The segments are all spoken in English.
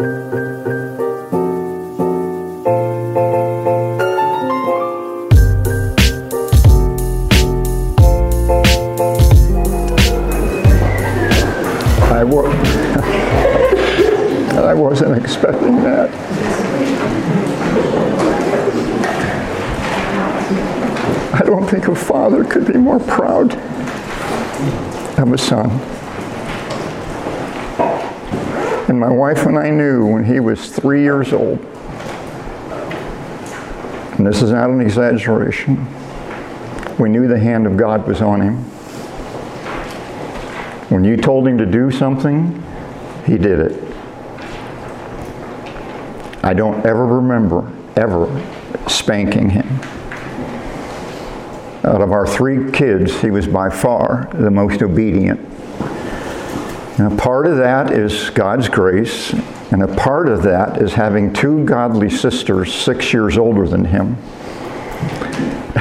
I, wa- I wasn't expecting that. I don't think a father could be more proud of a son. And my wife and I knew when he was three years old, and this is not an exaggeration, we knew the hand of God was on him. When you told him to do something, he did it. I don't ever remember ever spanking him. Out of our three kids, he was by far the most obedient. And a part of that is God's grace, and a part of that is having two godly sisters six years older than him.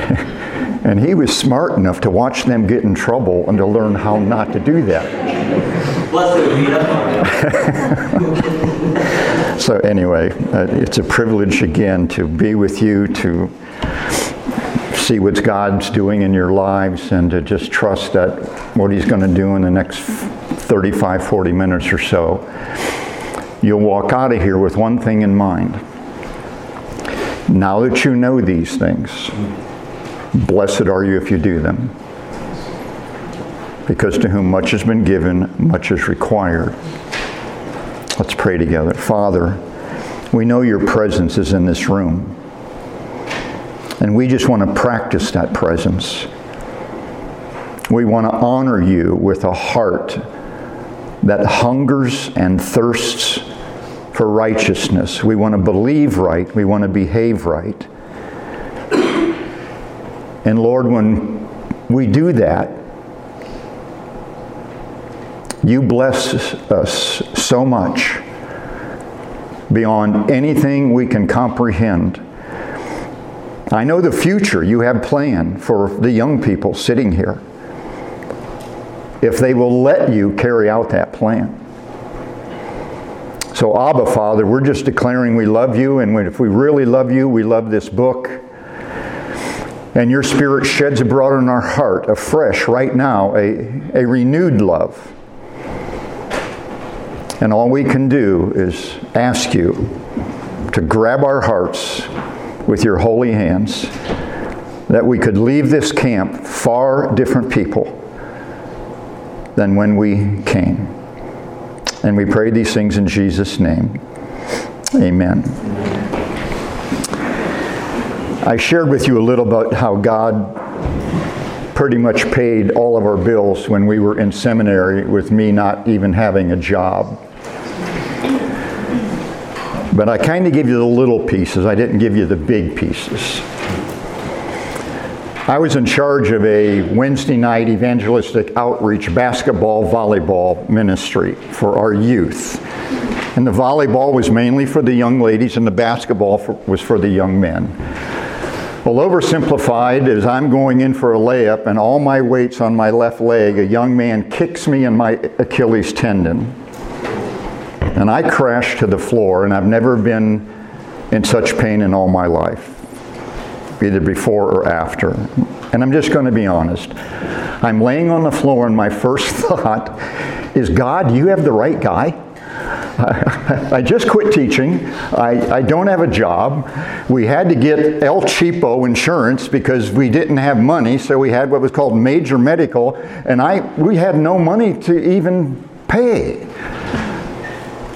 and he was smart enough to watch them get in trouble and to learn how not to do that. so, anyway, uh, it's a privilege again to be with you, to see what God's doing in your lives, and to just trust that what He's going to do in the next 35, 40 minutes or so, you'll walk out of here with one thing in mind. Now that you know these things, blessed are you if you do them. Because to whom much has been given, much is required. Let's pray together. Father, we know your presence is in this room. And we just want to practice that presence. We want to honor you with a heart that hungers and thirsts for righteousness. We want to believe right. We want to behave right. And Lord, when we do that, you bless us so much beyond anything we can comprehend. I know the future you have planned for the young people sitting here if they will let you carry out that plan. So, Abba, Father, we're just declaring we love you, and if we really love you, we love this book. And your Spirit sheds abroad in our heart afresh right now a, a renewed love. And all we can do is ask you to grab our hearts with your holy hands that we could leave this camp far different people than when we came. And we pray these things in Jesus' name. Amen. I shared with you a little about how God pretty much paid all of our bills when we were in seminary with me not even having a job. But I kind of give you the little pieces. I didn't give you the big pieces. I was in charge of a Wednesday night evangelistic outreach basketball volleyball ministry for our youth. And the volleyball was mainly for the young ladies, and the basketball for, was for the young men. Well, oversimplified is I'm going in for a layup, and all my weight's on my left leg. A young man kicks me in my Achilles tendon. And I crashed to the floor, and I've never been in such pain in all my life either before or after. And I'm just going to be honest. I'm laying on the floor, and my first thought is God, you have the right guy? I just quit teaching. I, I, don't have a job. We had to get El Cheapo insurance because we didn't have money, so we had what was called major medical, and I we had no money to even pay.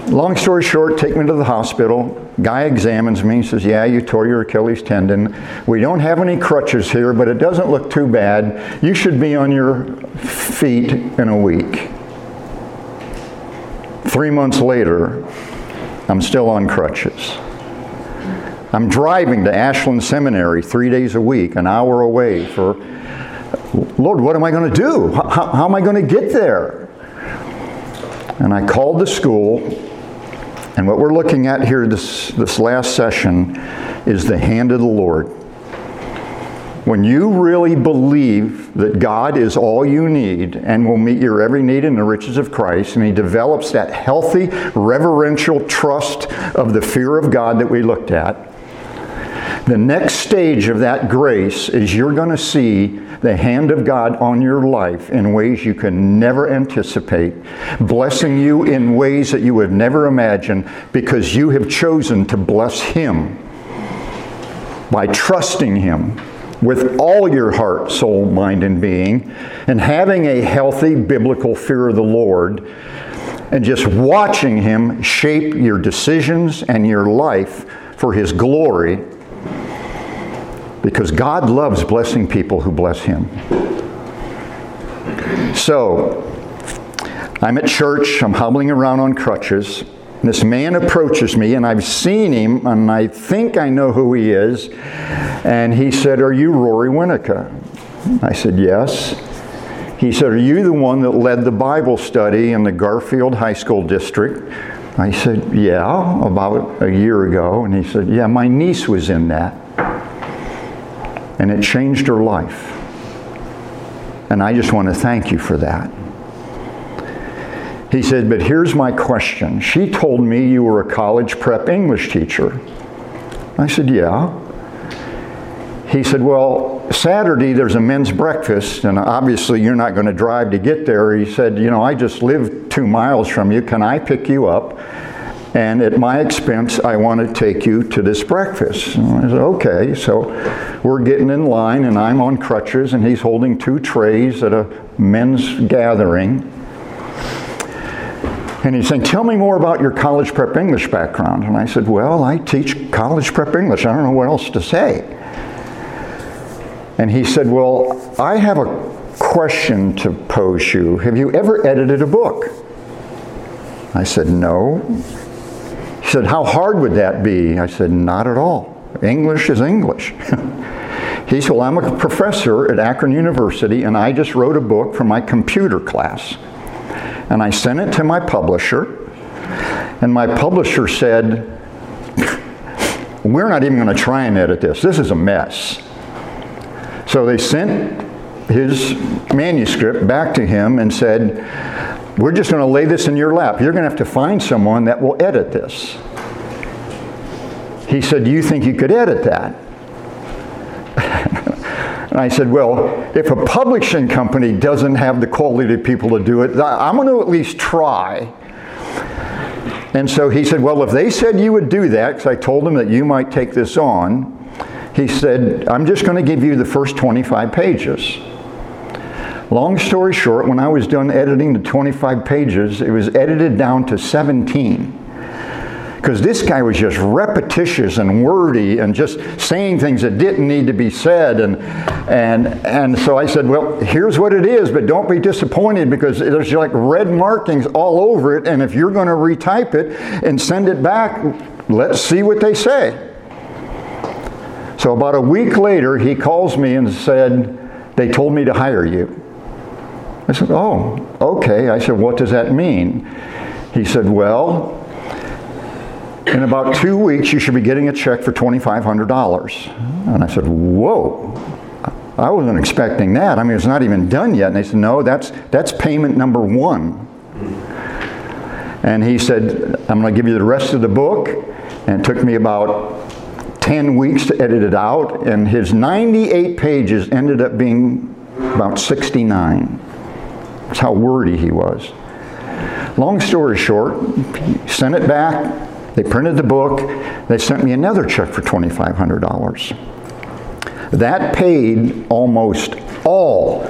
Long story short, take me to the hospital. Guy examines me and says, Yeah, you tore your Achilles tendon. We don't have any crutches here, but it doesn't look too bad. You should be on your feet in a week. Three months later, I'm still on crutches. I'm driving to Ashland Seminary three days a week, an hour away for, Lord, what am I going to do? How, how am I going to get there? And I called the school and what we're looking at here this, this last session is the hand of the Lord. When you really believe that God is all you need and will meet your every need in the riches of Christ, and He develops that healthy, reverential trust of the fear of God that we looked at, the next stage of that grace is you're going to see the hand of God on your life in ways you can never anticipate, blessing you in ways that you would never imagine because you have chosen to bless Him by trusting Him with all your heart, soul, mind, and being, and having a healthy biblical fear of the Lord, and just watching Him shape your decisions and your life for His glory because God loves blessing people who bless Him. So, I'm at church, I'm hobbling around on crutches. This man approaches me, and I've seen him, and I think I know who he is. And he said, Are you Rory Winnica? I said, Yes. He said, Are you the one that led the Bible study in the Garfield High School district? I said, Yeah, about a year ago. And he said, Yeah, my niece was in that and it changed her life. And I just want to thank you for that. He said, But here's my question. She told me you were a college prep English teacher. I said, Yeah. He said, Well, Saturday there's a men's breakfast, and obviously you're not going to drive to get there. He said, You know, I just live two miles from you. Can I pick you up? And at my expense, I want to take you to this breakfast. And I said, okay. So we're getting in line, and I'm on crutches, and he's holding two trays at a men's gathering. And he's saying, Tell me more about your college prep English background. And I said, Well, I teach college prep English. I don't know what else to say. And he said, Well, I have a question to pose you. Have you ever edited a book? I said, No. Said, How hard would that be? I said, Not at all. English is English. he said, Well, I'm a professor at Akron University, and I just wrote a book for my computer class. And I sent it to my publisher, and my publisher said, We're not even going to try and edit this. This is a mess. So they sent his manuscript back to him and said, we're just going to lay this in your lap. You're going to have to find someone that will edit this. He said, Do you think you could edit that? and I said, Well, if a publishing company doesn't have the quality of people to do it, I'm going to at least try. And so he said, Well, if they said you would do that, because I told them that you might take this on, he said, I'm just going to give you the first 25 pages. Long story short, when I was done editing the 25 pages, it was edited down to 17 because this guy was just repetitious and wordy and just saying things that didn't need to be said and and and so I said well here's what it is but don't be disappointed because there's like red markings all over it and if you're going to retype it and send it back let's see what they say. So about a week later he calls me and said they told me to hire you I said, Oh, okay. I said, What does that mean? He said, Well, in about two weeks, you should be getting a check for $2,500. And I said, Whoa. I wasn't expecting that. I mean, it's not even done yet. And they said, No, that's, that's payment number one. And he said, I'm going to give you the rest of the book. And it took me about 10 weeks to edit it out. And his 98 pages ended up being about 69. That's how wordy he was. Long story short, sent it back. They printed the book. They sent me another check for $2,500. That paid almost all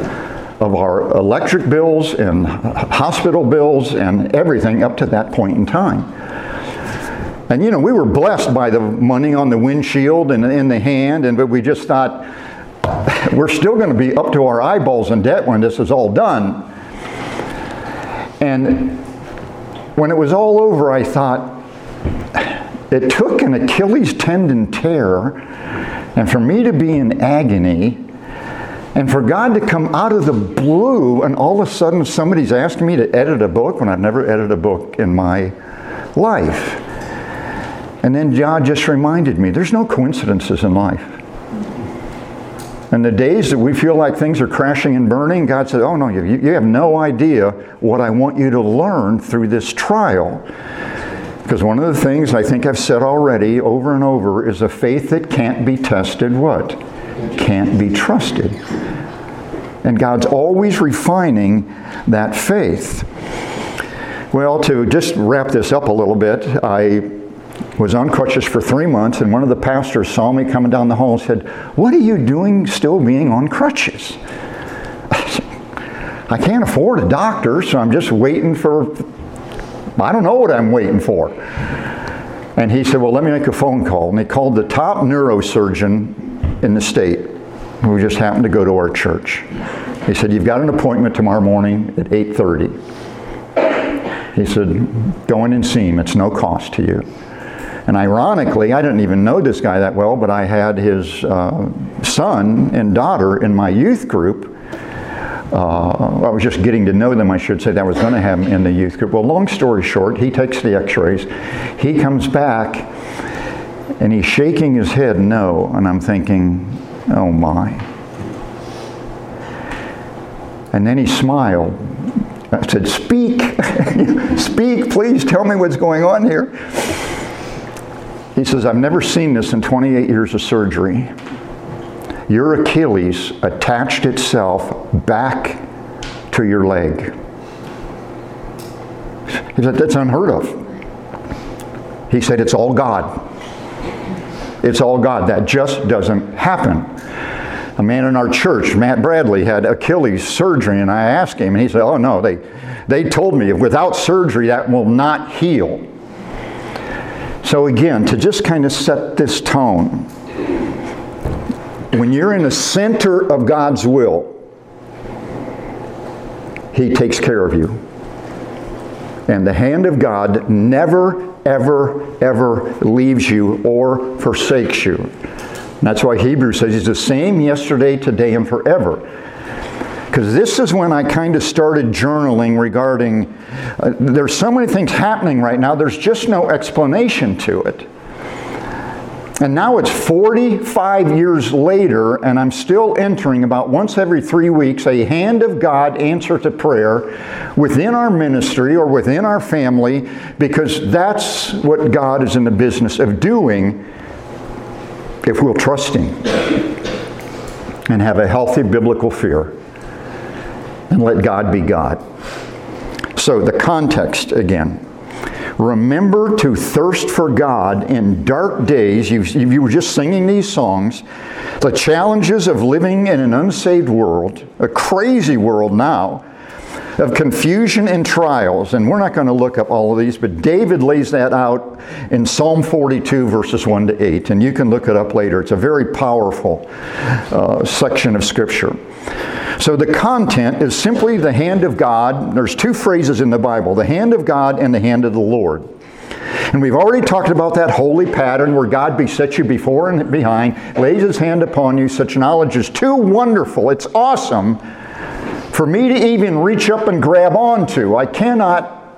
of our electric bills and hospital bills and everything up to that point in time. And you know, we were blessed by the money on the windshield and in the hand, and but we just thought we're still going to be up to our eyeballs in debt when this is all done. And when it was all over, I thought, it took an Achilles tendon tear, and for me to be in agony, and for God to come out of the blue, and all of a sudden somebody's asking me to edit a book when I've never edited a book in my life. And then God just reminded me there's no coincidences in life. And the days that we feel like things are crashing and burning, God said, Oh, no, you, you have no idea what I want you to learn through this trial. Because one of the things I think I've said already over and over is a faith that can't be tested what? Can't be trusted. And God's always refining that faith. Well, to just wrap this up a little bit, I was on crutches for three months, and one of the pastors saw me coming down the hall and said, What are you doing still being on crutches? I can't afford a doctor, so I'm just waiting for, I don't know what I'm waiting for. And he said, Well, let me make a phone call. And he called the top neurosurgeon in the state who just happened to go to our church. He said, You've got an appointment tomorrow morning at 8:30. He said, Go in and see him. It's no cost to you. And ironically, I didn't even know this guy that well, but I had his uh, son and daughter in my youth group. Uh, I was just getting to know them, I should say. That was going to have him in the youth group. Well, long story short, he takes the x rays. He comes back and he's shaking his head no. And I'm thinking, oh my. And then he smiled. I said, Speak, speak, please tell me what's going on here. He says, I've never seen this in 28 years of surgery. Your Achilles attached itself back to your leg. He said, That's unheard of. He said, It's all God. It's all God. That just doesn't happen. A man in our church, Matt Bradley, had Achilles surgery, and I asked him, and he said, Oh, no, they, they told me without surgery that will not heal. So, again, to just kind of set this tone, when you're in the center of God's will, He takes care of you. And the hand of God never, ever, ever leaves you or forsakes you. And that's why Hebrews says He's the same yesterday, today, and forever. Because this is when I kind of started journaling regarding, uh, there's so many things happening right now, there's just no explanation to it. And now it's 45 years later, and I'm still entering about once every three weeks a hand of God answer to prayer within our ministry or within our family, because that's what God is in the business of doing if we'll trust Him and have a healthy biblical fear and let God be God. So, the context again. Remember to thirst for God in dark days. You, you were just singing these songs. The challenges of living in an unsaved world, a crazy world now, of confusion and trials. And we're not going to look up all of these, but David lays that out in Psalm 42, verses 1 to 8. And you can look it up later. It's a very powerful uh, section of Scripture. So the content is simply the hand of God. There's two phrases in the Bible the hand of God and the hand of the Lord. And we've already talked about that holy pattern where God besets you before and behind, lays his hand upon you. Such knowledge is too wonderful. It's awesome for me to even reach up and grab onto. I cannot,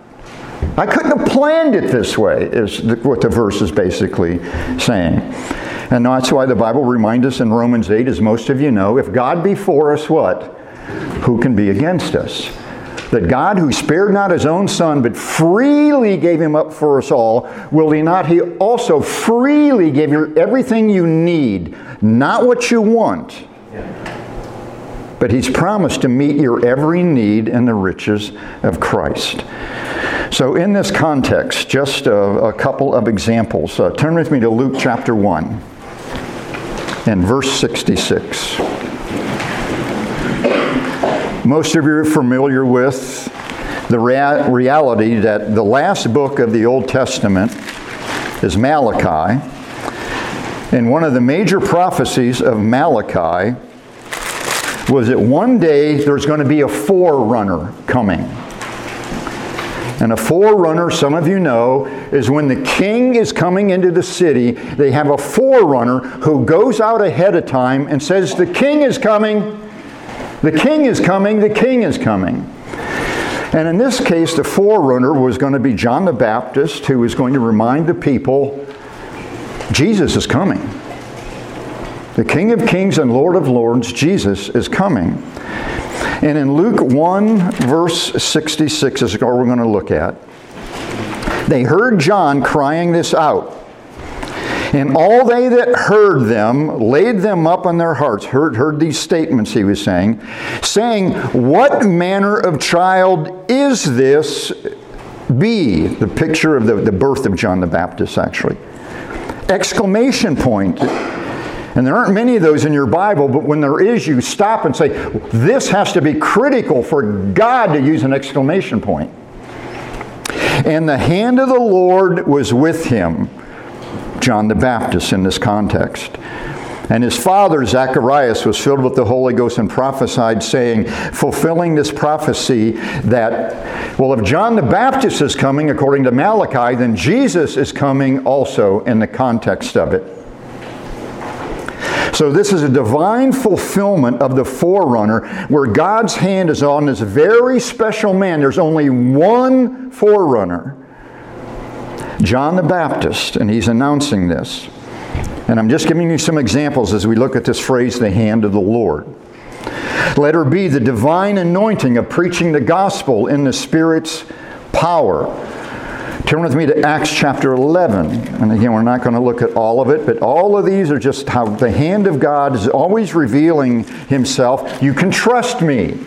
I couldn't have planned it this way, is what the verse is basically saying. And that's why the Bible reminds us in Romans 8, as most of you know, if God be for us, what? Who can be against us? That God, who spared not his own son, but freely gave him up for us all, will he not he also freely give you everything you need, not what you want, but he's promised to meet your every need in the riches of Christ. So, in this context, just a, a couple of examples. Uh, turn with me to Luke chapter 1 and verse 66. Most of you are familiar with the rea- reality that the last book of the Old Testament is Malachi. And one of the major prophecies of Malachi was that one day there's going to be a forerunner coming. And a forerunner, some of you know, is when the king is coming into the city, they have a forerunner who goes out ahead of time and says, The king is coming, the king is coming, the king is coming. And in this case, the forerunner was going to be John the Baptist, who was going to remind the people Jesus is coming. The King of Kings and Lord of Lords, Jesus, is coming. And in Luke 1, verse 66 is what we're going to look at. They heard John crying this out. And all they that heard them laid them up on their hearts, heard, heard these statements he was saying, saying, What manner of child is this? Be the picture of the, the birth of John the Baptist, actually. Exclamation point. And there aren't many of those in your Bible, but when there is, you stop and say, This has to be critical for God to use an exclamation point. And the hand of the Lord was with him John the Baptist in this context. And his father, Zacharias, was filled with the Holy Ghost and prophesied, saying, fulfilling this prophecy that, well, if John the Baptist is coming, according to Malachi, then Jesus is coming also in the context of it. So, this is a divine fulfillment of the forerunner where God's hand is on this very special man. There's only one forerunner. John the Baptist, and he's announcing this. And I'm just giving you some examples as we look at this phrase, the hand of the Lord. Let her be the divine anointing of preaching the gospel in the Spirit's power. Turn with me to Acts chapter 11. And again, we're not going to look at all of it, but all of these are just how the hand of God is always revealing Himself. You can trust me.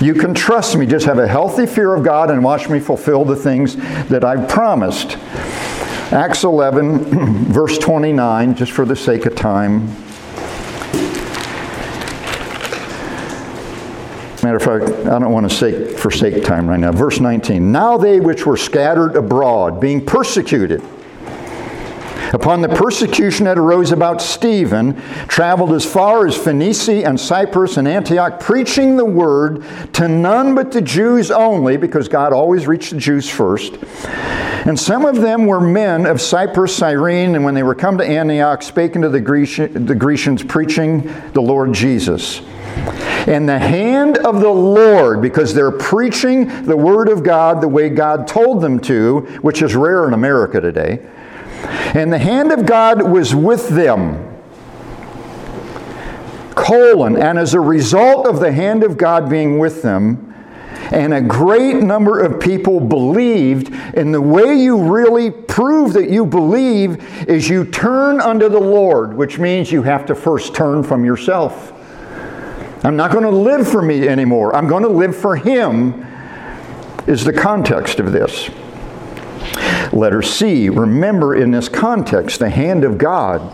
You can trust me. Just have a healthy fear of God and watch me fulfill the things that I've promised. Acts 11, verse 29, just for the sake of time. Matter of fact, I don't want to say forsake time right now. Verse 19. Now they which were scattered abroad, being persecuted, upon the persecution that arose about Stephen, traveled as far as Phoenicia and Cyprus and Antioch, preaching the word to none but the Jews only, because God always reached the Jews first. And some of them were men of Cyprus, Cyrene, and when they were come to Antioch, spake unto the, Grecian, the Grecians, preaching the Lord Jesus. And the hand of the Lord, because they're preaching the Word of God the way God told them to, which is rare in America today and the hand of God was with them. Colon, and as a result of the hand of God being with them, and a great number of people believed. And the way you really prove that you believe is you turn unto the Lord, which means you have to first turn from yourself. I'm not going to live for me anymore. I'm going to live for Him, is the context of this. Letter C, remember in this context the hand of God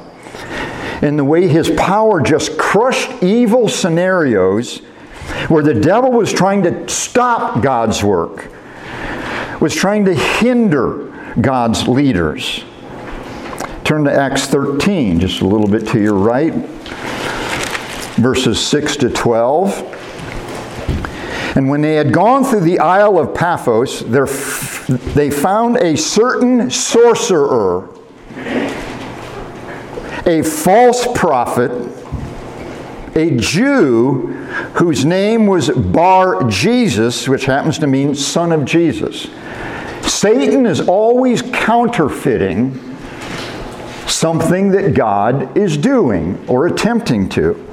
and the way his power just crushed evil scenarios where the devil was trying to stop God's work, was trying to hinder God's leaders. Turn to Acts 13, just a little bit to your right, verses 6 to 12. And when they had gone through the Isle of Paphos, they found a certain sorcerer, a false prophet, a Jew whose name was Bar Jesus, which happens to mean son of Jesus. Satan is always counterfeiting something that God is doing or attempting to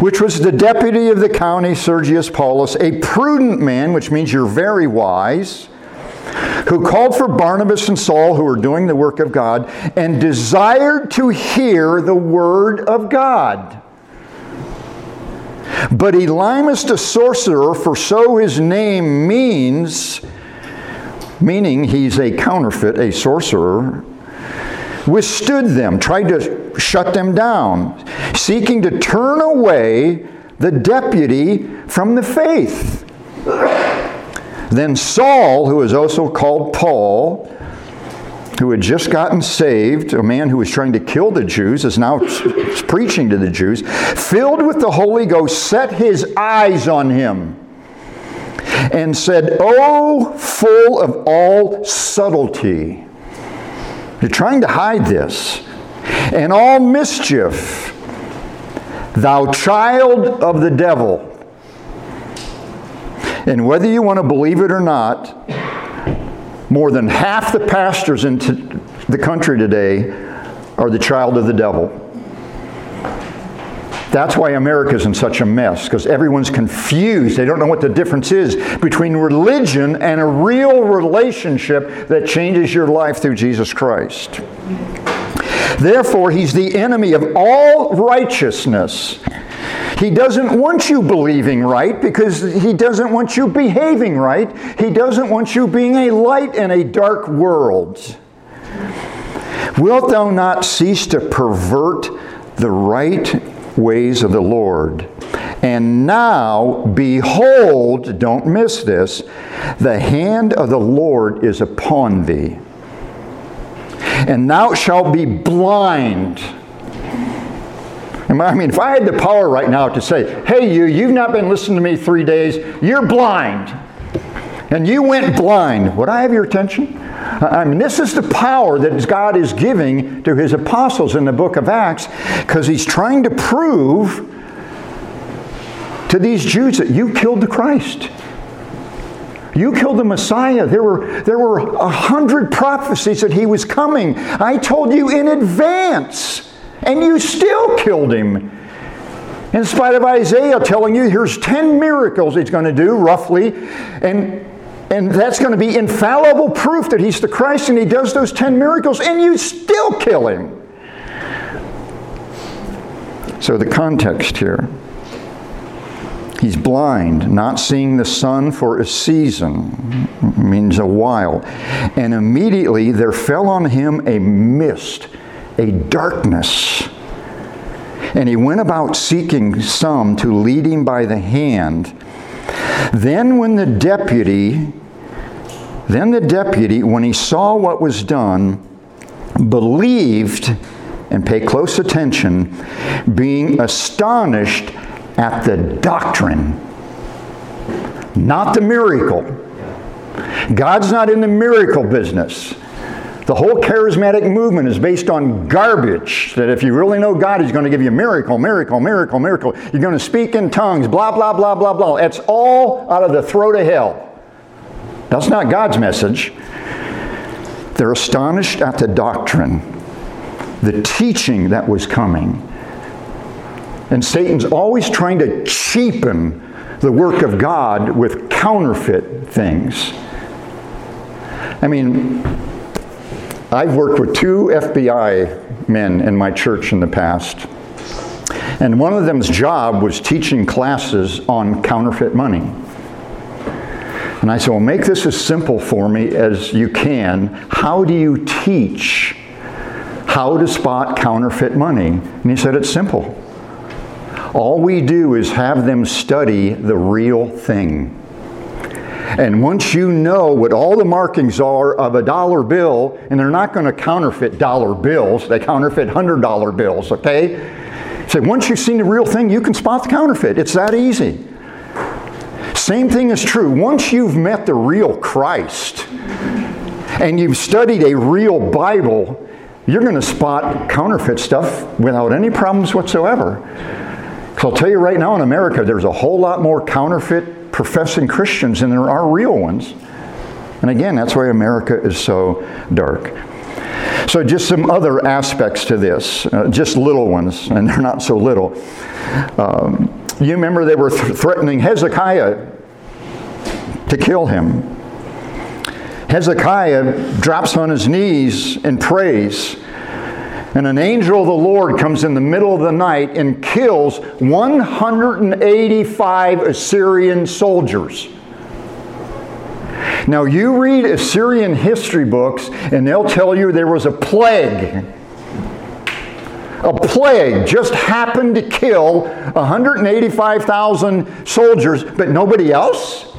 which was the deputy of the county, Sergius Paulus, a prudent man, which means you're very wise, who called for Barnabas and Saul, who were doing the work of God, and desired to hear the word of God. But Elymas the sorcerer, for so his name means, meaning he's a counterfeit, a sorcerer, withstood them, tried to shut them down, seeking to turn away the deputy from the faith. Then Saul, who is also called Paul, who had just gotten saved, a man who was trying to kill the Jews, is now preaching to the Jews, filled with the Holy Ghost, set his eyes on him and said, Oh, full of all subtlety you're trying to hide this. And all mischief, thou child of the devil. And whether you want to believe it or not, more than half the pastors in the country today are the child of the devil. That's why America's in such a mess, because everyone's confused. They don't know what the difference is between religion and a real relationship that changes your life through Jesus Christ. Therefore, he's the enemy of all righteousness. He doesn't want you believing right because he doesn't want you behaving right. He doesn't want you being a light in a dark world. Wilt thou not cease to pervert the right ways of the Lord? And now, behold, don't miss this, the hand of the Lord is upon thee. And thou shalt be blind. I mean, if I had the power right now to say, hey, you, you've not been listening to me three days, you're blind. And you went blind. Would I have your attention? I mean, this is the power that God is giving to his apostles in the book of Acts because he's trying to prove to these Jews that you killed the Christ. You killed the Messiah. There were, there were a hundred prophecies that he was coming. I told you in advance, and you still killed him. In spite of Isaiah telling you here's 10 miracles he's going to do, roughly, and and that's going to be infallible proof that he's the Christ and he does those 10 miracles, and you still kill him. So, the context here he's blind, not seeing the sun for a season, means a while. And immediately there fell on him a mist, a darkness. And he went about seeking some to lead him by the hand. Then, when the deputy, then the deputy, when he saw what was done, believed, and pay close attention, being astonished at the doctrine, not the miracle. God's not in the miracle business. The whole charismatic movement is based on garbage. That if you really know God, He's going to give you a miracle, miracle, miracle, miracle. You're going to speak in tongues, blah, blah, blah, blah, blah. It's all out of the throat of hell. That's not God's message. They're astonished at the doctrine, the teaching that was coming. And Satan's always trying to cheapen the work of God with counterfeit things. I mean, I've worked with two FBI men in my church in the past. And one of them's job was teaching classes on counterfeit money. And I said, Well, make this as simple for me as you can. How do you teach how to spot counterfeit money? And he said, It's simple. All we do is have them study the real thing. And once you know what all the markings are of a dollar bill, and they're not going to counterfeit dollar bills, they counterfeit $100 bills, okay? So once you've seen the real thing, you can spot the counterfeit. It's that easy. Same thing is true. Once you've met the real Christ and you've studied a real Bible, you're going to spot counterfeit stuff without any problems whatsoever. So I'll tell you right now in America, there's a whole lot more counterfeit professing Christians than there are real ones. And again, that's why America is so dark. So, just some other aspects to this, uh, just little ones, and they're not so little. Um, you remember they were th- threatening Hezekiah to kill him. Hezekiah drops on his knees and prays and an angel of the Lord comes in the middle of the night and kills 185 Assyrian soldiers. Now, you read Assyrian history books, and they'll tell you there was a plague. A plague just happened to kill 185,000 soldiers, but nobody else?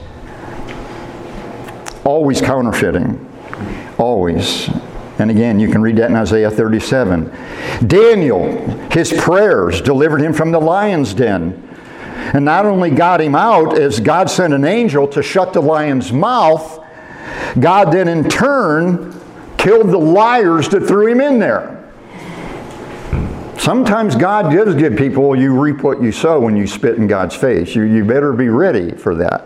Always counterfeiting. Always. And again, you can read that in Isaiah 37. Daniel, his prayers delivered him from the lion's den. And not only got him out, as God sent an angel to shut the lion's mouth, God then in turn killed the liars that threw him in there. Sometimes God does give people, you reap what you sow when you spit in God's face. You, you better be ready for that.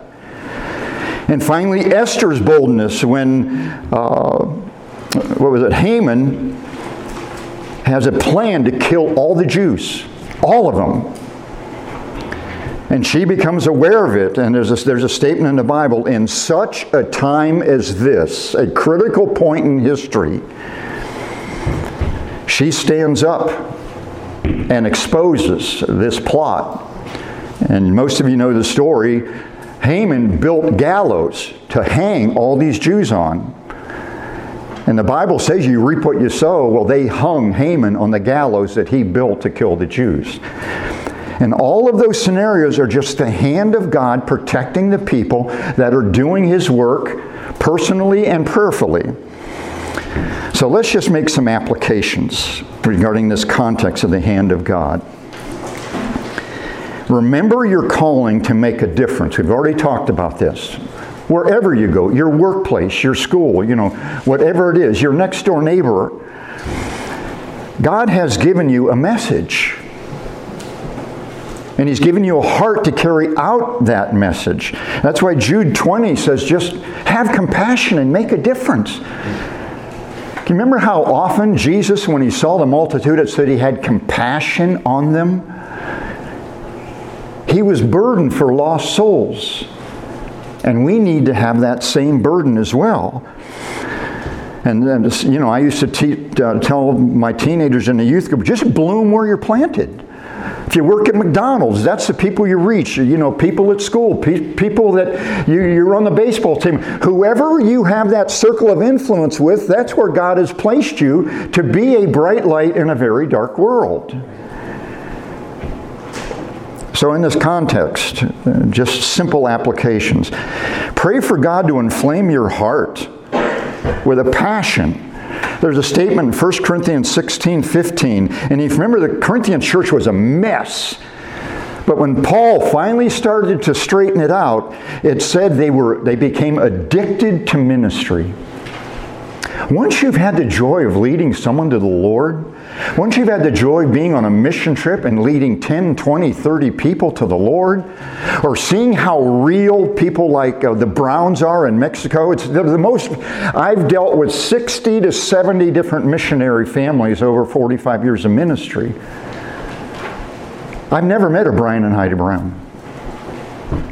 And finally, Esther's boldness when uh, what was it, Haman has a plan to kill all the Jews, all of them. And she becomes aware of it, and there's a, there's a statement in the Bible in such a time as this, a critical point in history, she stands up and exposes this plot. And most of you know the story. Haman built gallows to hang all these Jews on. And the Bible says you reap what you sow. Well, they hung Haman on the gallows that he built to kill the Jews. And all of those scenarios are just the hand of God protecting the people that are doing His work personally and prayerfully. So let's just make some applications regarding this context of the hand of God. Remember your calling to make a difference. We've already talked about this. Wherever you go, your workplace, your school, you know, whatever it is, your next door neighbor, God has given you a message. And He's given you a heart to carry out that message. That's why Jude 20 says just have compassion and make a difference. Do you remember how often Jesus, when He saw the multitude, it said He had compassion on them? He was burdened for lost souls. And we need to have that same burden as well. And, and you know, I used to te- uh, tell my teenagers in the youth group just bloom where you're planted. If you work at McDonald's, that's the people you reach. You know, people at school, pe- people that you, you're on the baseball team. Whoever you have that circle of influence with, that's where God has placed you to be a bright light in a very dark world. So, in this context, just simple applications. Pray for God to inflame your heart with a passion there's a statement in 1 Corinthians 16 15. And if you remember, the Corinthian church was a mess. But when Paul finally started to straighten it out, it said they, were, they became addicted to ministry. Once you've had the joy of leading someone to the Lord, once you've had the joy of being on a mission trip and leading 10, 20, 30 people to the Lord, or seeing how real people like uh, the Browns are in Mexico, it's the, the most, I've dealt with 60 to 70 different missionary families over 45 years of ministry. I've never met a Brian and Heidi Brown.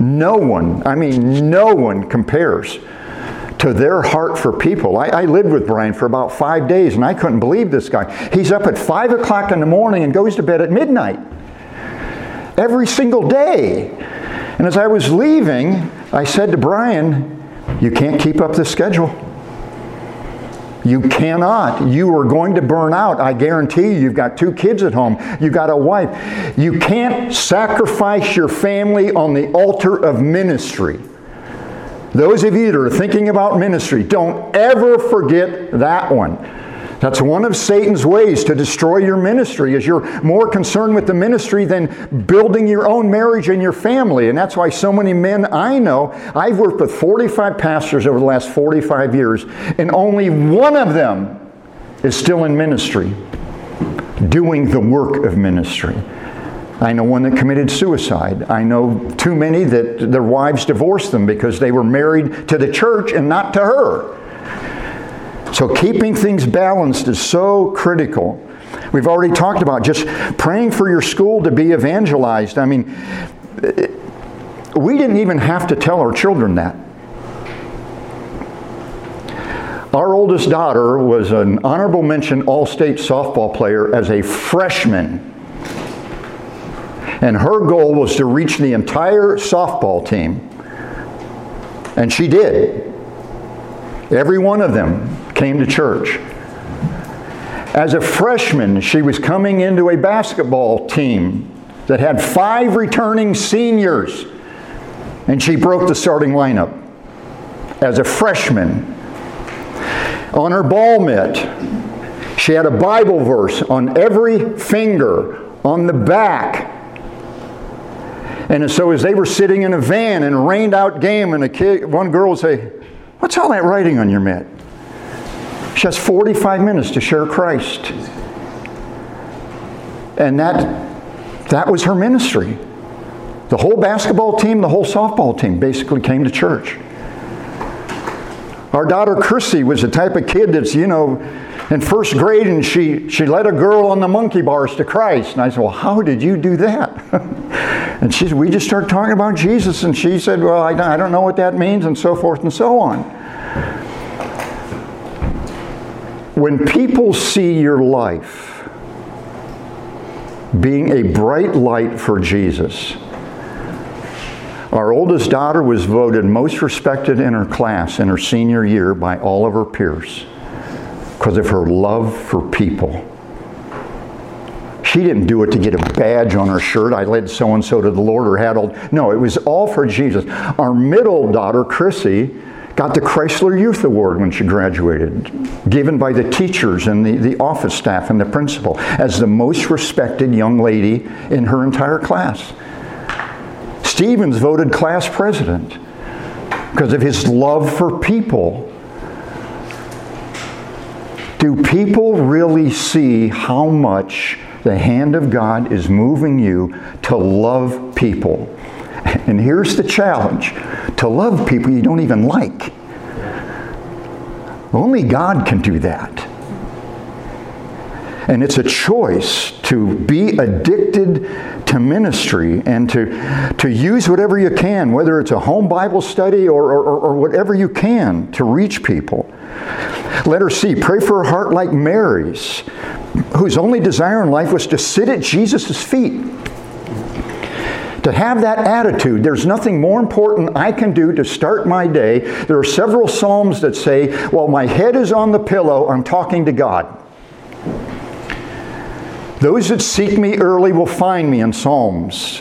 No one, I mean, no one compares to their heart for people. I, I, lived with Brian for about five days and I couldn't believe this guy. He's up at 5 o'clock in the morning and goes to bed at midnight every single day. And as I was leaving, I said to Brian, You can't keep up this schedule. You cannot. You are going to burn out. I guarantee you. You've got two kids at home. You've got a wife. You can't sacrifice your family on the altar of ministry. Those of you that are thinking about ministry, don't ever forget that one. That's one of Satan's ways to destroy your ministry is you're more concerned with the ministry than building your own marriage and your family. And that's why so many men I know, I've worked with 45 pastors over the last 45 years, and only one of them is still in ministry, doing the work of ministry. I know one that committed suicide. I know too many that their wives divorced them because they were married to the church and not to her. So keeping things balanced is so critical. We've already talked about just praying for your school to be evangelized. I mean, we didn't even have to tell our children that. Our oldest daughter was an honorable mention all state softball player as a freshman and her goal was to reach the entire softball team. And she did. Every one of them came to church. As a freshman, she was coming into a basketball team that had five returning seniors, and she broke the starting lineup as a freshman. On her ball mitt, she had a Bible verse on every finger, on the back, and so as they were sitting in a van in a rained out game, and a kid, one girl would say, What's all that writing on your mitt? She has 45 minutes to share Christ. And that, that was her ministry. The whole basketball team, the whole softball team basically came to church. Our daughter Chrissy was the type of kid that's, you know, in first grade and she, she led a girl on the monkey bars to Christ. And I said, Well, how did you do that? and she said, We just started talking about Jesus. And she said, Well, I, I don't know what that means, and so forth and so on. When people see your life being a bright light for Jesus, our oldest daughter was voted most respected in her class in her senior year by all of her peers because of her love for people. She didn't do it to get a badge on her shirt. I led so and so to the Lord or had all. No, it was all for Jesus. Our middle daughter, Chrissy, got the Chrysler Youth Award when she graduated, given by the teachers and the, the office staff and the principal as the most respected young lady in her entire class. Stephen's voted class president because of his love for people do people really see how much the hand of God is moving you to love people? And here's the challenge to love people you don't even like. Only God can do that. And it's a choice to be addicted to ministry and to, to use whatever you can, whether it's a home Bible study or, or, or whatever you can to reach people. Letter C, pray for a heart like Mary's, whose only desire in life was to sit at Jesus' feet. To have that attitude, there's nothing more important I can do to start my day. There are several Psalms that say, while my head is on the pillow, I'm talking to God. Those that seek me early will find me in Psalms.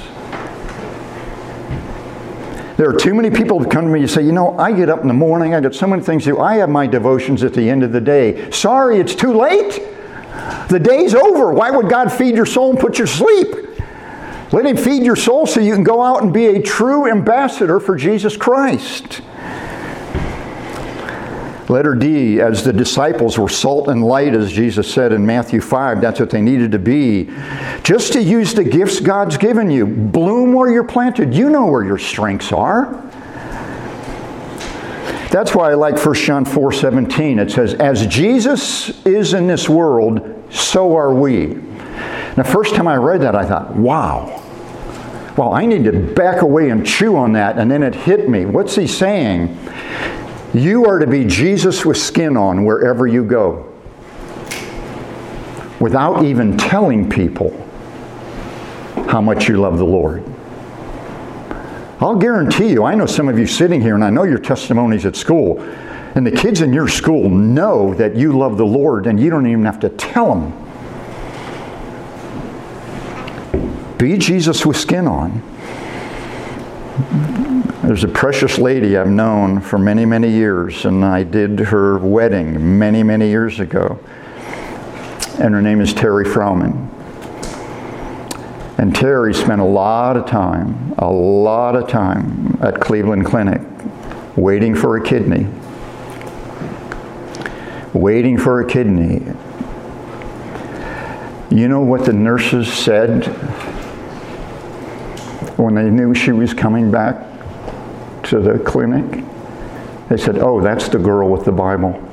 There are too many people that come to me and say, you know, I get up in the morning, I got so many things to do, I have my devotions at the end of the day. Sorry, it's too late. The day's over. Why would God feed your soul and put you to sleep? Let Him feed your soul so you can go out and be a true ambassador for Jesus Christ. Letter D, as the disciples were salt and light, as Jesus said in Matthew 5, that's what they needed to be. Just to use the gifts God's given you. Bloom where you're planted. You know where your strengths are. That's why I like 1 John 4 17. It says, As Jesus is in this world, so are we. The first time I read that, I thought, wow. Well, I need to back away and chew on that. And then it hit me. What's he saying? You are to be Jesus with skin on wherever you go without even telling people how much you love the Lord. I'll guarantee you, I know some of you sitting here, and I know your testimonies at school, and the kids in your school know that you love the Lord, and you don't even have to tell them. Be Jesus with skin on. There's a precious lady I've known for many, many years, and I did her wedding many, many years ago. And her name is Terry Frauman. And Terry spent a lot of time, a lot of time at Cleveland Clinic waiting for a kidney. Waiting for a kidney. You know what the nurses said when they knew she was coming back? to the clinic. They said, Oh, that's the girl with the Bible.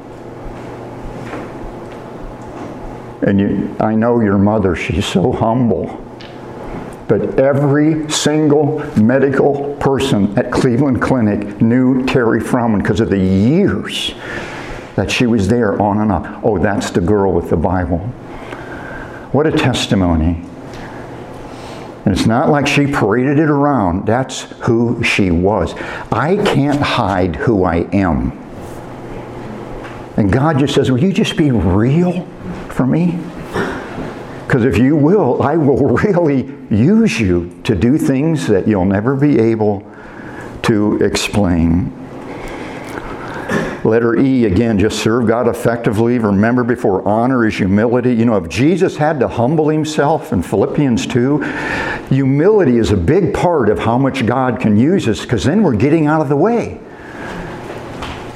And you, I know your mother, she's so humble. But every single medical person at Cleveland Clinic knew Terry Froman because of the years that she was there on and off. Oh, that's the girl with the Bible. What a testimony. And it's not like she paraded it around. That's who she was. I can't hide who I am. And God just says, Will you just be real for me? Because if you will, I will really use you to do things that you'll never be able to explain. Letter E, again, just serve God effectively. Remember, before honor is humility. You know, if Jesus had to humble himself in Philippians 2, humility is a big part of how much God can use us because then we're getting out of the way.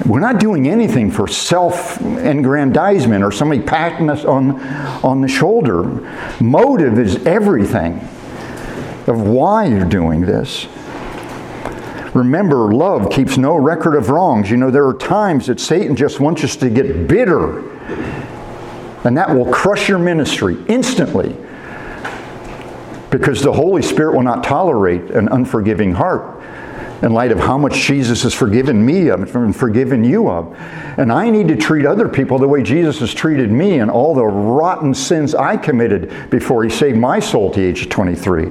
We're not doing anything for self aggrandizement or somebody patting us on, on the shoulder. Motive is everything of why you're doing this. Remember, love keeps no record of wrongs. You know, there are times that Satan just wants us to get bitter And that will crush your ministry instantly. Because the Holy Spirit will not tolerate an unforgiving heart in light of how much Jesus has forgiven me of and forgiven you of. And I need to treat other people the way Jesus has treated me and all the rotten sins I committed before he saved my soul at the age of 23.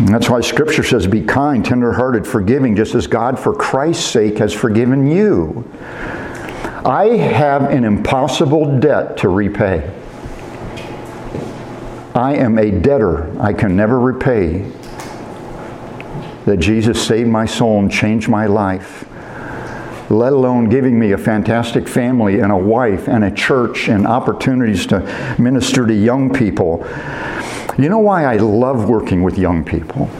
And that's why Scripture says, Be kind, tenderhearted, forgiving, just as God, for Christ's sake, has forgiven you. I have an impossible debt to repay. I am a debtor I can never repay that Jesus saved my soul and changed my life, let alone giving me a fantastic family and a wife and a church and opportunities to minister to young people. You know why I love working with young people?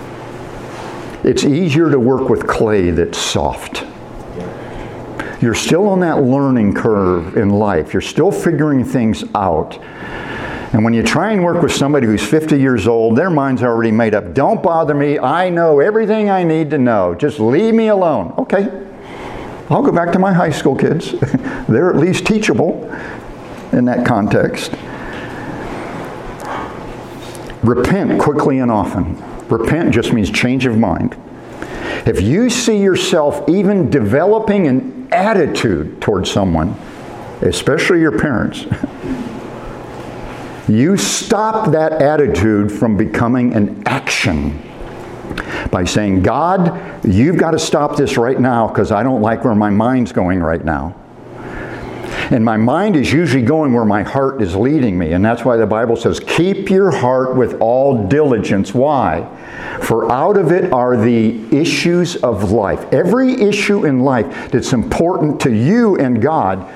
It's easier to work with clay that's soft. You're still on that learning curve in life. You're still figuring things out. And when you try and work with somebody who's 50 years old, their mind's already made up. Don't bother me. I know everything I need to know. Just leave me alone. Okay. I'll go back to my high school kids. They're at least teachable in that context. Repent quickly and often. Repent just means change of mind. If you see yourself even developing an attitude towards someone, especially your parents, You stop that attitude from becoming an action by saying, God, you've got to stop this right now because I don't like where my mind's going right now. And my mind is usually going where my heart is leading me. And that's why the Bible says, keep your heart with all diligence. Why? For out of it are the issues of life. Every issue in life that's important to you and God,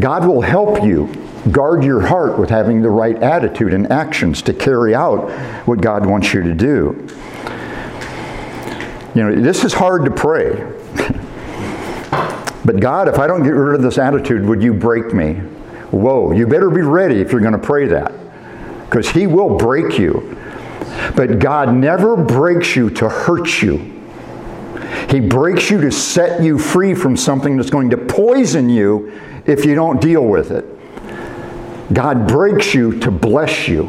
God will help you Guard your heart with having the right attitude and actions to carry out what God wants you to do. You know, this is hard to pray. but God, if I don't get rid of this attitude, would you break me? Whoa, you better be ready if you're going to pray that. Because He will break you. But God never breaks you to hurt you. He breaks you to set you free from something that's going to poison you if you don't deal with it. God breaks you to bless you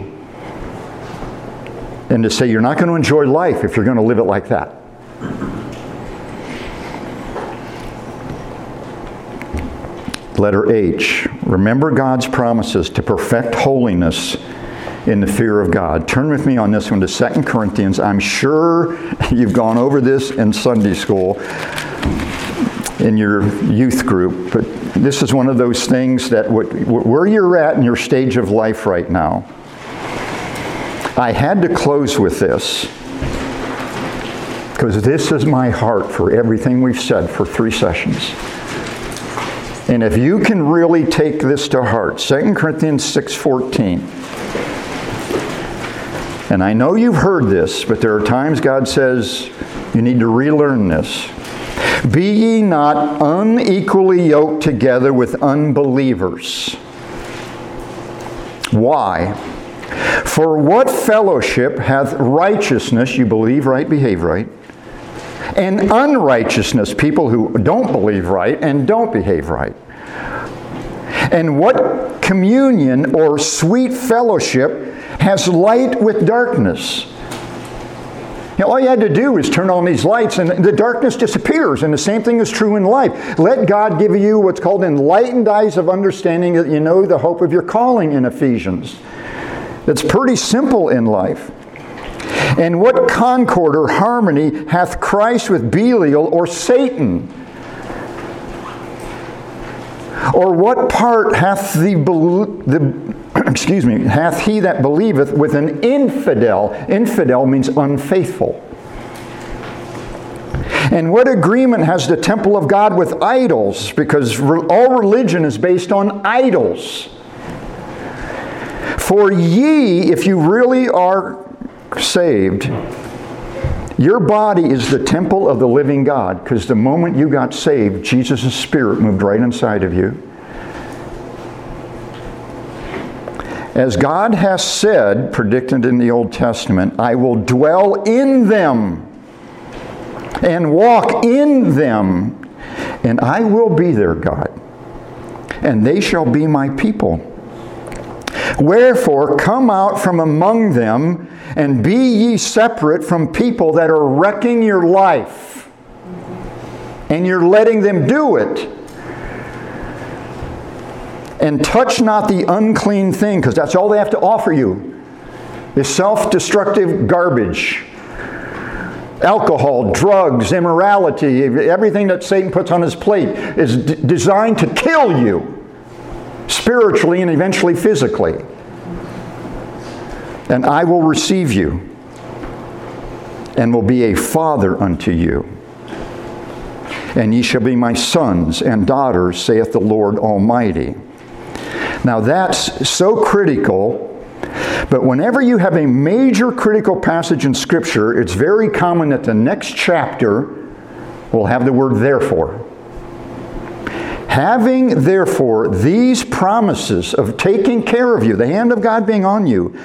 and to say you're not going to enjoy life if you're going to live it like that. Letter H. Remember God's promises to perfect holiness in the fear of God. Turn with me on this one to 2 Corinthians. I'm sure you've gone over this in Sunday school in your youth group, but this is one of those things that where you're at in your stage of life right now, I had to close with this because this is my heart for everything we've said for three sessions. And if you can really take this to heart, 2 Corinthians 6:14. And I know you've heard this, but there are times God says you need to relearn this. Be ye not unequally yoked together with unbelievers. Why? For what fellowship hath righteousness, you believe right, behave right, and unrighteousness, people who don't believe right and don't behave right? And what communion or sweet fellowship has light with darkness? You know, all you had to do is turn on these lights and the darkness disappears. And the same thing is true in life. Let God give you what's called enlightened eyes of understanding that you know the hope of your calling in Ephesians. It's pretty simple in life. And what concord or harmony hath Christ with Belial or Satan? Or what part hath the, the excuse me, hath he that believeth with an infidel? Infidel means unfaithful. And what agreement has the temple of God with idols? Because all religion is based on idols. For ye, if you really are saved, your body is the temple of the living God, because the moment you got saved, Jesus' Spirit moved right inside of you. As God has said, predicted in the Old Testament, I will dwell in them and walk in them, and I will be their God. and they shall be my people. Wherefore, come out from among them, and be ye separate from people that are wrecking your life. And you're letting them do it. And touch not the unclean thing, because that's all they have to offer you is self destructive garbage alcohol, drugs, immorality, everything that Satan puts on his plate is d- designed to kill you spiritually and eventually physically. And I will receive you and will be a father unto you. And ye shall be my sons and daughters, saith the Lord Almighty. Now that's so critical but whenever you have a major critical passage in Scripture, it's very common that the next chapter will have the word therefore. Having, therefore, these promises of taking care of you, the hand of God being on you,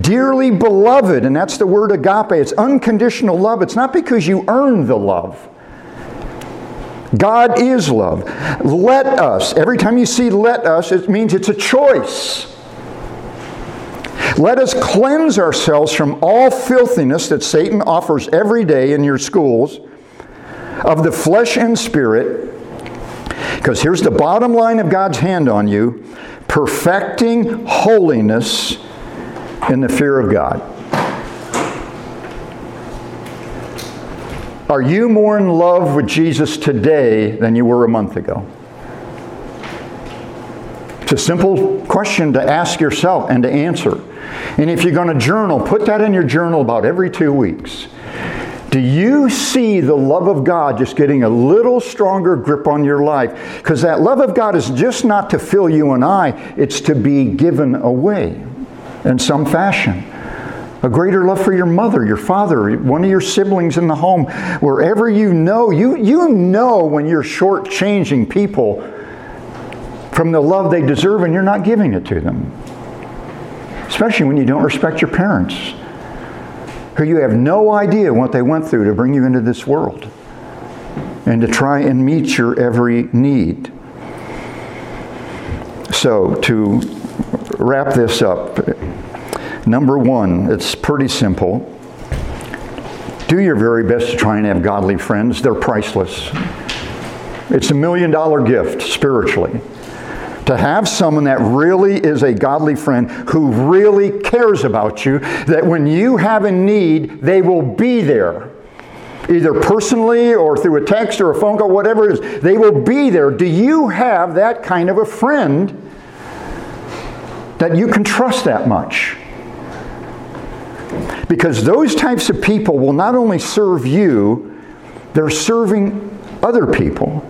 dearly beloved, and that's the word agape, it's unconditional love. It's not because you earn the love. God is love. Let us, every time you see let us, it means it's a choice. Let us cleanse ourselves from all filthiness that Satan offers every day in your schools of the flesh and spirit. Because here's the bottom line of God's hand on you perfecting holiness in the fear of God. Are you more in love with Jesus today than you were a month ago? It's a simple question to ask yourself and to answer. And if you're going to journal, put that in your journal about every two weeks. Do you see the love of God just getting a little stronger grip on your life? Because that love of God is just not to fill you and I, it's to be given away in some fashion. A greater love for your mother, your father, one of your siblings in the home, wherever you know, you, you know when you're shortchanging people from the love they deserve and you're not giving it to them especially when you don't respect your parents, who you have no idea what they went through to bring you into this world and to try and meet your every need. So, to wrap this up, number one, it's pretty simple. Do your very best to try and have godly friends. They're priceless. It's a million dollar gift spiritually to have someone that really is a godly friend who really cares about you, that when you have a need, they will be there. Either personally or through a text or a phone call, whatever it is, they will be there. Do you have that kind of a friend that you can trust that much? Because those types of people will not only serve you, they're serving other people.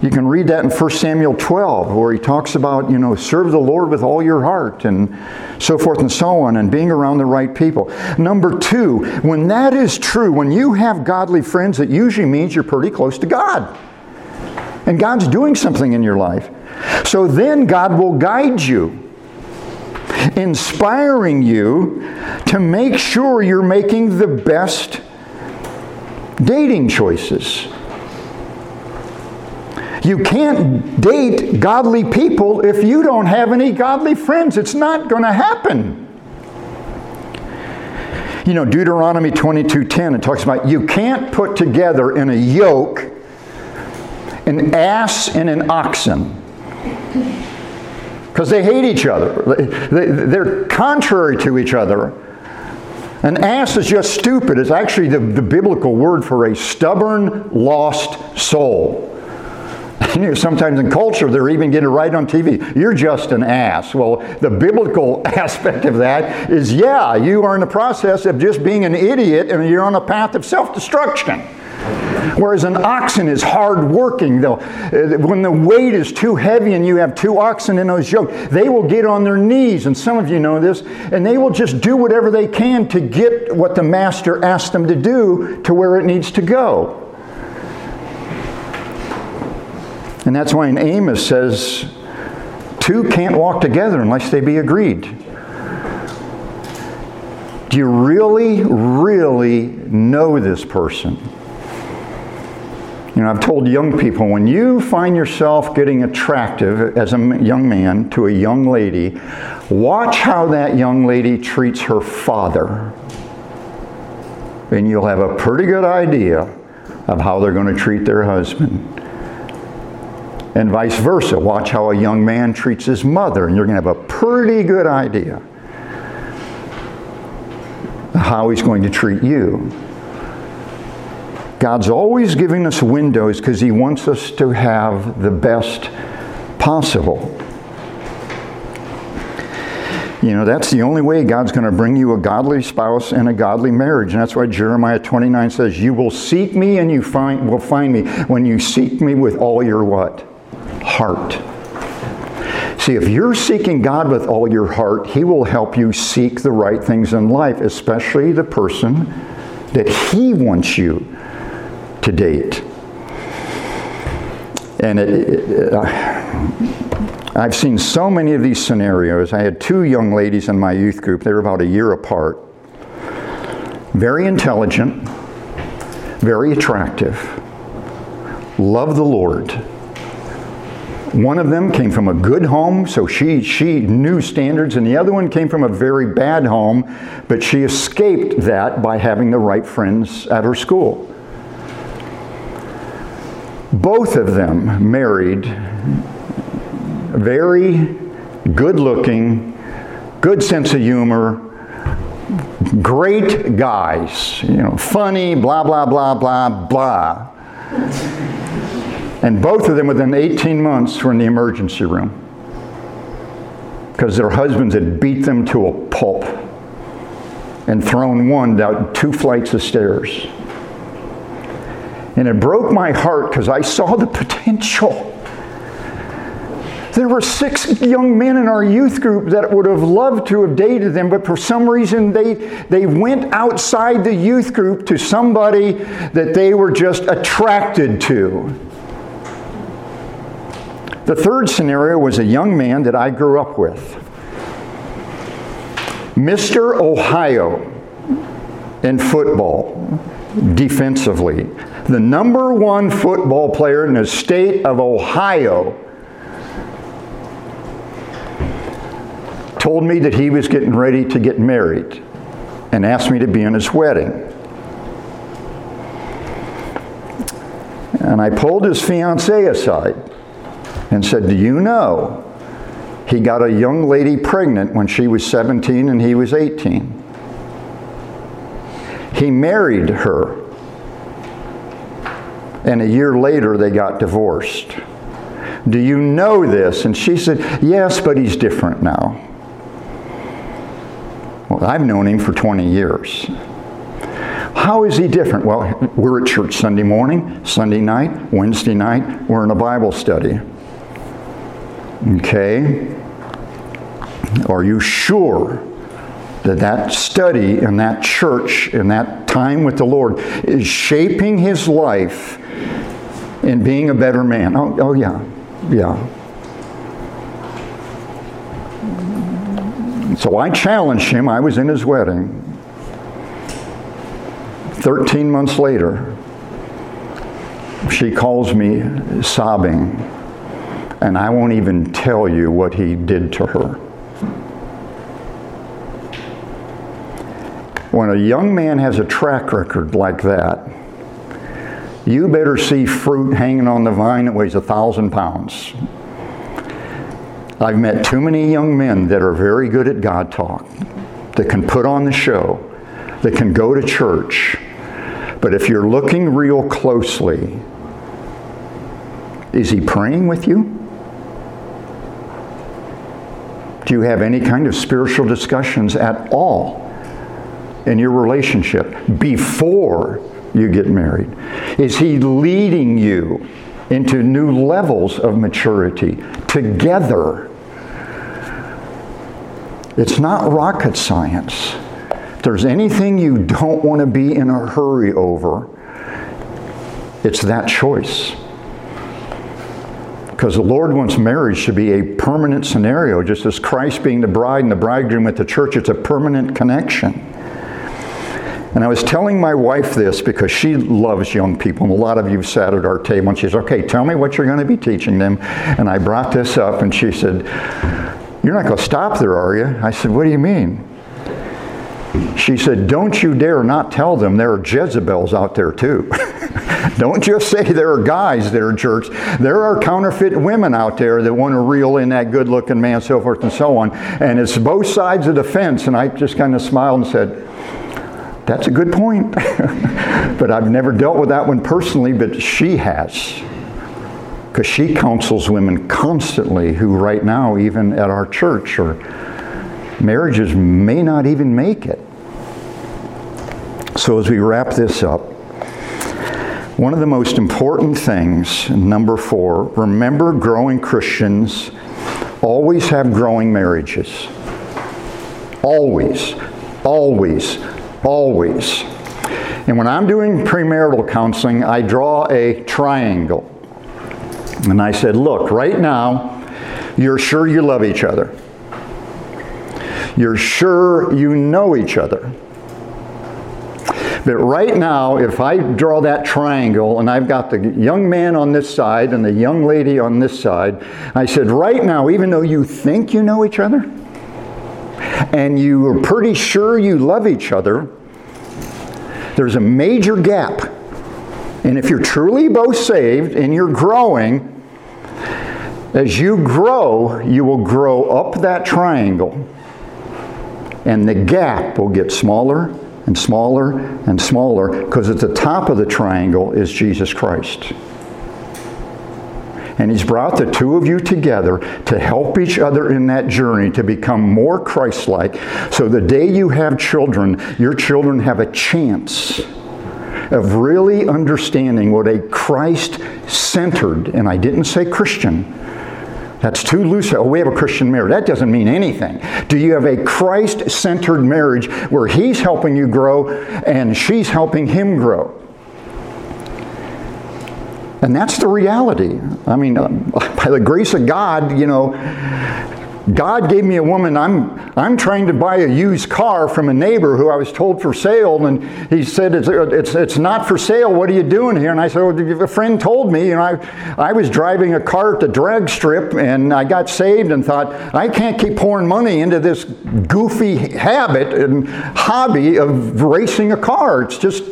You can read that in 1 Samuel 12, where he talks about, you know, serve the Lord with all your heart and so forth and so on, and being around the right people. Number two, when that is true, when you have godly friends, it usually means you're pretty close to God. And God's doing something in your life. So then God will guide you, inspiring you to make sure you're making the best dating choices you can't date godly people if you don't have any godly friends. It's not going to happen. You know, Deuteronomy 22:10 it talks about you can't put together in a yoke an ass and an oxen because they hate each other. They're contrary to each other. An ass is just stupid. It's actually the, the biblical word for a stubborn, lost soul. Sometimes in culture, they're even getting it right on TV. You're just an ass. Well, the biblical aspect of that is yeah, you are in the process of just being an idiot and you're on a path of self destruction. Whereas an oxen is hard working, though. Uh, when the weight is too heavy and you have two oxen in those yoke, they will get on their knees, and some of you know this, and they will just do whatever they can to get what the master asked them to do to where it needs to go. And that's why in Amos says, two can't walk together unless they be agreed. Do you really, really know this person? You know, I've told young people when you find yourself getting attractive as a young man to a young lady, watch how that young lady treats her father. And you'll have a pretty good idea of how they're going to treat their husband. And vice versa. Watch how a young man treats his mother, and you're going to have a pretty good idea how he's going to treat you. God's always giving us windows because He wants us to have the best possible. You know, that's the only way God's going to bring you a godly spouse and a godly marriage. And that's why Jeremiah 29 says, You will seek me and you find, will find me when you seek me with all your what? Heart. See, if you're seeking God with all your heart, He will help you seek the right things in life, especially the person that He wants you to date. And it, it, uh, I've seen so many of these scenarios. I had two young ladies in my youth group, they were about a year apart. Very intelligent, very attractive, love the Lord. One of them came from a good home, so she, she knew standards, and the other one came from a very bad home, but she escaped that by having the right friends at her school. Both of them married very good looking, good sense of humor, great guys, you know, funny, blah, blah, blah, blah, blah. And both of them within 18 months were in the emergency room because their husbands had beat them to a pulp and thrown one down two flights of stairs. And it broke my heart because I saw the potential. There were six young men in our youth group that would have loved to have dated them, but for some reason they, they went outside the youth group to somebody that they were just attracted to. The third scenario was a young man that I grew up with. Mr. Ohio in football, defensively the number one football player in the state of Ohio, told me that he was getting ready to get married and asked me to be in his wedding. And I pulled his fiancee aside and said, Do you know he got a young lady pregnant when she was 17 and he was 18? He married her and a year later they got divorced. Do you know this? And she said, Yes, but he's different now. Well, I've known him for 20 years. How is he different? Well, we're at church Sunday morning, Sunday night, Wednesday night, we're in a Bible study. Okay? Are you sure that that study and that church and that time with the Lord is shaping his life in being a better man. Oh, oh yeah, yeah. So I challenged him. I was in his wedding. 13 months later, she calls me sobbing, and I won't even tell you what he did to her. When a young man has a track record like that, you better see fruit hanging on the vine that weighs a thousand pounds. I've met too many young men that are very good at God talk, that can put on the show, that can go to church. But if you're looking real closely, is he praying with you? Do you have any kind of spiritual discussions at all in your relationship before you get married? Is He leading you into new levels of maturity together? It's not rocket science. If there's anything you don't want to be in a hurry over, it's that choice. Because the Lord wants marriage to be a permanent scenario, just as Christ being the bride and the bridegroom at the church, it's a permanent connection. And I was telling my wife this because she loves young people, and a lot of you sat at our table, and she said, Okay, tell me what you're going to be teaching them. And I brought this up, and she said, You're not going to stop there, are you? I said, What do you mean? She said, Don't you dare not tell them there are Jezebels out there too. Don't just say there are guys that are jerks. There are counterfeit women out there that want to reel in that good looking man, so forth and so on. And it's both sides of the fence. And I just kind of smiled and said, That's a good point. but I've never dealt with that one personally, but she has. Because she counsels women constantly who, right now, even at our church, or marriages may not even make it. So, as we wrap this up, one of the most important things, number four, remember growing Christians always have growing marriages. Always, always, always. And when I'm doing premarital counseling, I draw a triangle. And I said, look, right now, you're sure you love each other. You're sure you know each other. But right now, if I draw that triangle and I've got the young man on this side and the young lady on this side, I said, right now, even though you think you know each other and you are pretty sure you love each other, there's a major gap. And if you're truly both saved and you're growing, as you grow, you will grow up that triangle and the gap will get smaller and smaller and smaller because at the top of the triangle is Jesus Christ. And He's brought the two of you together to help each other in that journey to become more Christ like. So the day you have children, your children have a chance of really understanding what a Christ centered, and I didn't say Christian, that's too loose. Oh, we have a Christian marriage. That doesn't mean anything. Do you have a Christ centered marriage where He's helping you grow and she's helping Him grow? And that's the reality. I mean, uh, by the grace of God, you know, God gave me a woman. I'm, I'm trying to buy a used car from a neighbor who I was told for sale, and he said, It's, it's, it's not for sale. What are you doing here? And I said, well, A friend told me, you know, I, I was driving a car at the drag strip, and I got saved and thought, I can't keep pouring money into this goofy habit and hobby of racing a car. It's just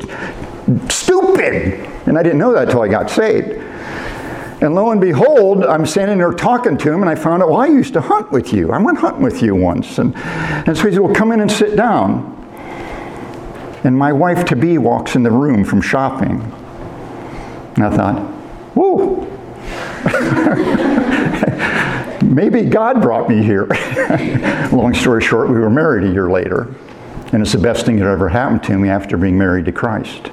stupid. And I didn't know that until I got saved. And lo and behold, I'm standing there talking to him, and I found out, well, I used to hunt with you. I went hunting with you once. And, and so he said, well, come in and sit down. And my wife to be walks in the room from shopping. And I thought, whoa. Maybe God brought me here. Long story short, we were married a year later. And it's the best thing that ever happened to me after being married to Christ.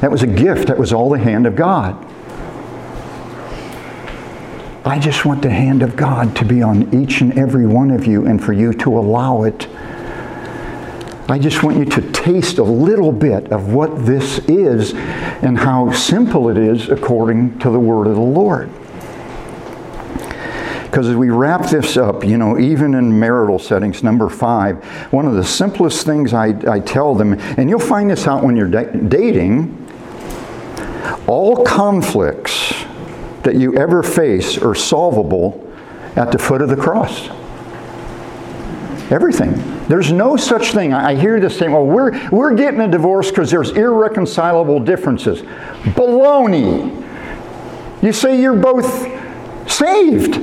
That was a gift, that was all the hand of God. I just want the hand of God to be on each and every one of you and for you to allow it. I just want you to taste a little bit of what this is and how simple it is according to the word of the Lord. Because as we wrap this up, you know, even in marital settings, number five, one of the simplest things I, I tell them, and you'll find this out when you're da- dating, all conflicts that you ever face are solvable at the foot of the cross. Everything. There's no such thing. I hear this thing, well, we're, we're getting a divorce because there's irreconcilable differences. Baloney. You say you're both saved.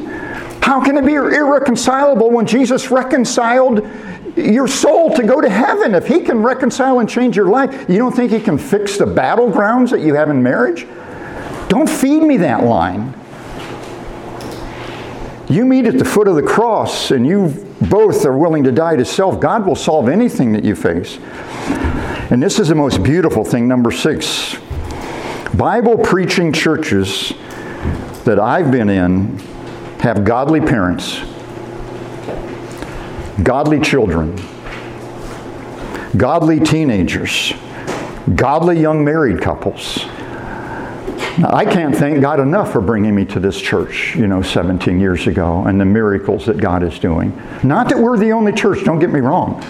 How can it be irreconcilable when Jesus reconciled your soul to go to heaven? If He can reconcile and change your life, you don't think He can fix the battlegrounds that you have in marriage? Don't feed me that line. You meet at the foot of the cross and you both are willing to die to self. God will solve anything that you face. And this is the most beautiful thing, number six. Bible preaching churches that I've been in have godly parents, godly children, godly teenagers, godly young married couples I can't thank God enough for bringing me to this church, you know, 17 years ago and the miracles that God is doing. Not that we're the only church, don't get me wrong.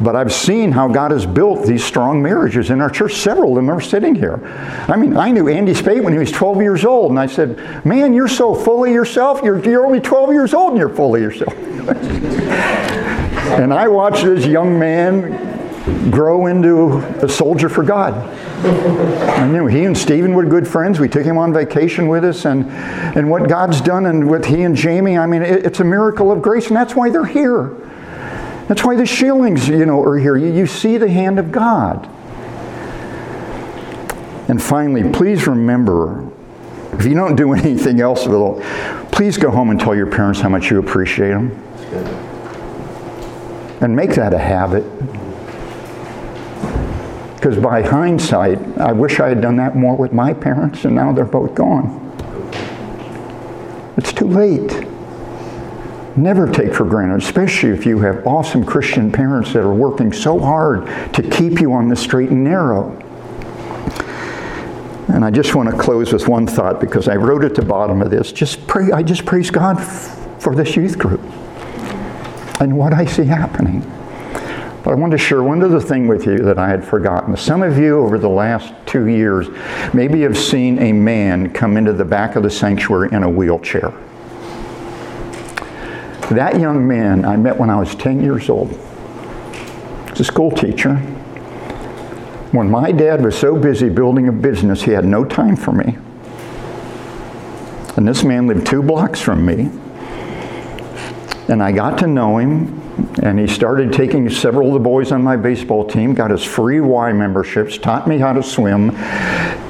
But I've seen how God has built these strong marriages in our church. Several of them are sitting here. I mean, I knew Andy Spate when he was 12 years old, and I said, Man, you're so full of yourself. You're, you're only 12 years old and you're full of yourself. and I watched this young man grow into a soldier for God. I knew he and Stephen were good friends. We took him on vacation with us, and, and what God's done and with he and Jamie, I mean, it, it's a miracle of grace, and that's why they're here. That's why the Shillings, you know, are here. You, you see the hand of God. And finally, please remember, if you don't do anything else, please go home and tell your parents how much you appreciate them. And make that a habit. Because by hindsight, I wish I had done that more with my parents, and now they're both gone. It's too late. Never take for granted, especially if you have awesome Christian parents that are working so hard to keep you on the straight and narrow. And I just want to close with one thought because I wrote at the bottom of this. Just pray. I just praise God for this youth group and what I see happening. But I want to share one other thing with you that I had forgotten. Some of you over the last two years maybe have seen a man come into the back of the sanctuary in a wheelchair. That young man I met when I was 10 years old. He's a school teacher. When my dad was so busy building a business, he had no time for me. And this man lived two blocks from me. And I got to know him and he started taking several of the boys on my baseball team, got us free Y memberships, taught me how to swim,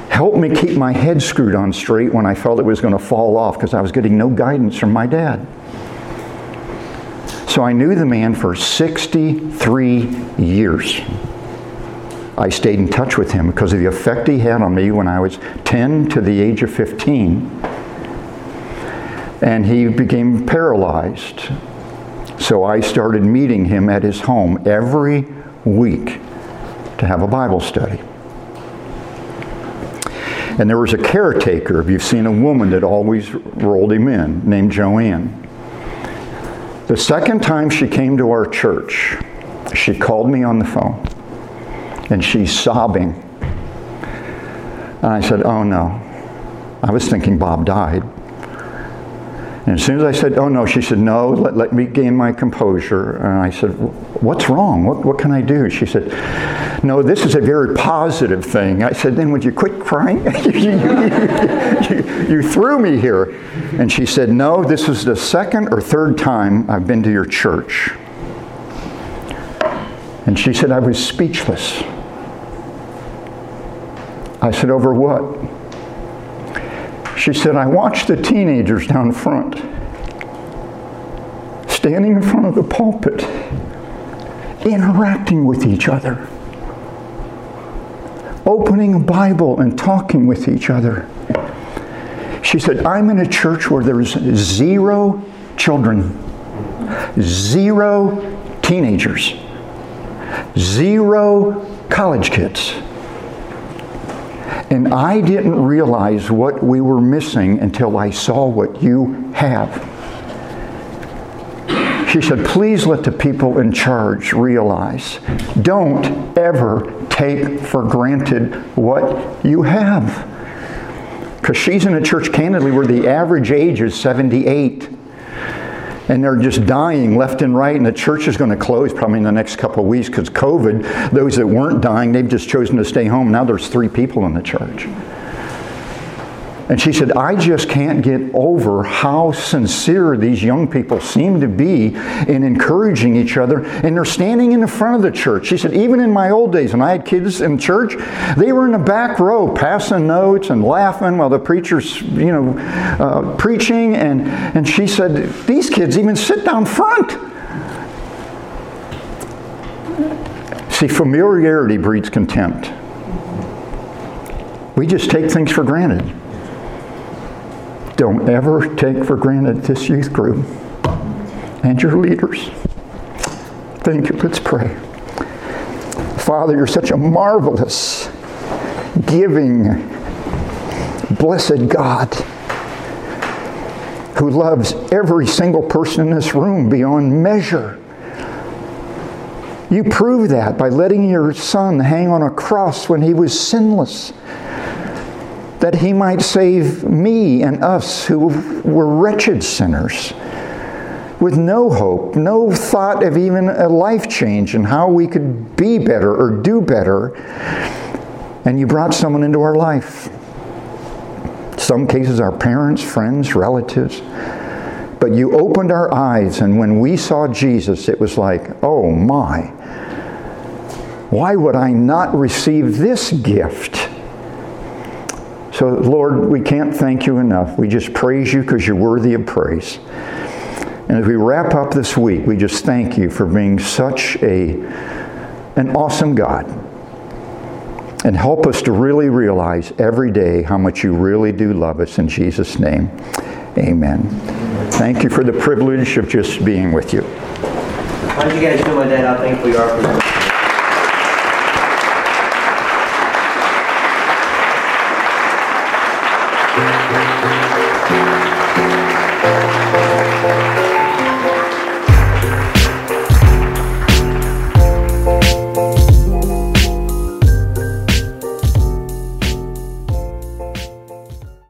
helped me keep my head screwed on straight when I felt it was going to fall off because I was getting no guidance from my dad. So I knew the man for 63 years. I stayed in touch with him because of the effect he had on me when I was 10 to the age of 15. And he became paralyzed so I started meeting him at his home every week to have a Bible study. And there was a caretaker, if you've seen a woman that always rolled him in, named Joanne. The second time she came to our church, she called me on the phone and she's sobbing. And I said, Oh no. I was thinking Bob died. And as soon as I said, oh no, she said, no, let, let me gain my composure. And I said, what's wrong? What, what can I do? She said, no, this is a very positive thing. I said, then would you quit crying? you, you, you, threw me here. And she said, no, this is the second or third time I've been to your church. And she said, I was speechless. I said, over what? She said, I watched the teenagers down front, standing in front of the pulpit, interacting with each other, opening a Bible and talking with each other. She said, I'm in a church where there's zero children, zero teenagers, zero college kids. And I didn't realize what we were missing until I saw what you have. She said, Please let the people in charge realize don't ever take for granted what you have. Because she's in a church, candidly, where the average age is 78 and they're just dying left and right, and the church is going to close probably in the next couple of weeks because COVID. Those that weren't dying, they've just chosen to stay home. Now there's three people in the church. And she said, I just can't get over how sincere these young people seem to be in encouraging each other. And they're standing in the front of the church. She said, even in my old days, when I had kids in church, they were in the back row passing notes and laughing while the preacher's, you know, uh, preaching. And, and she said, these kids even sit down front. See, familiarity breeds contempt. We just take things for granted. Don't ever take for granted this youth group and your leaders. Thank you. Let's pray. Father, you're such a marvelous, giving, blessed God who loves every single person in this room beyond measure. You prove that by letting your son hang on a cross when he was sinless, that he might save me and us who were wretched sinners with no hope, no thought of even a life change and how we could be better or do better. And you brought someone into our life. Some cases, our parents, friends, relatives. But you opened our eyes, and when we saw Jesus, it was like, oh my, why would I not receive this gift? So, Lord, we can't thank you enough. We just praise you because you're worthy of praise. And as we wrap up this week, we just thank you for being such a, an awesome God. And help us to really realize every day how much you really do love us. In Jesus' name, amen. Thank you for the privilege of just being with you. Why don't you guys know my dad thankful you are for?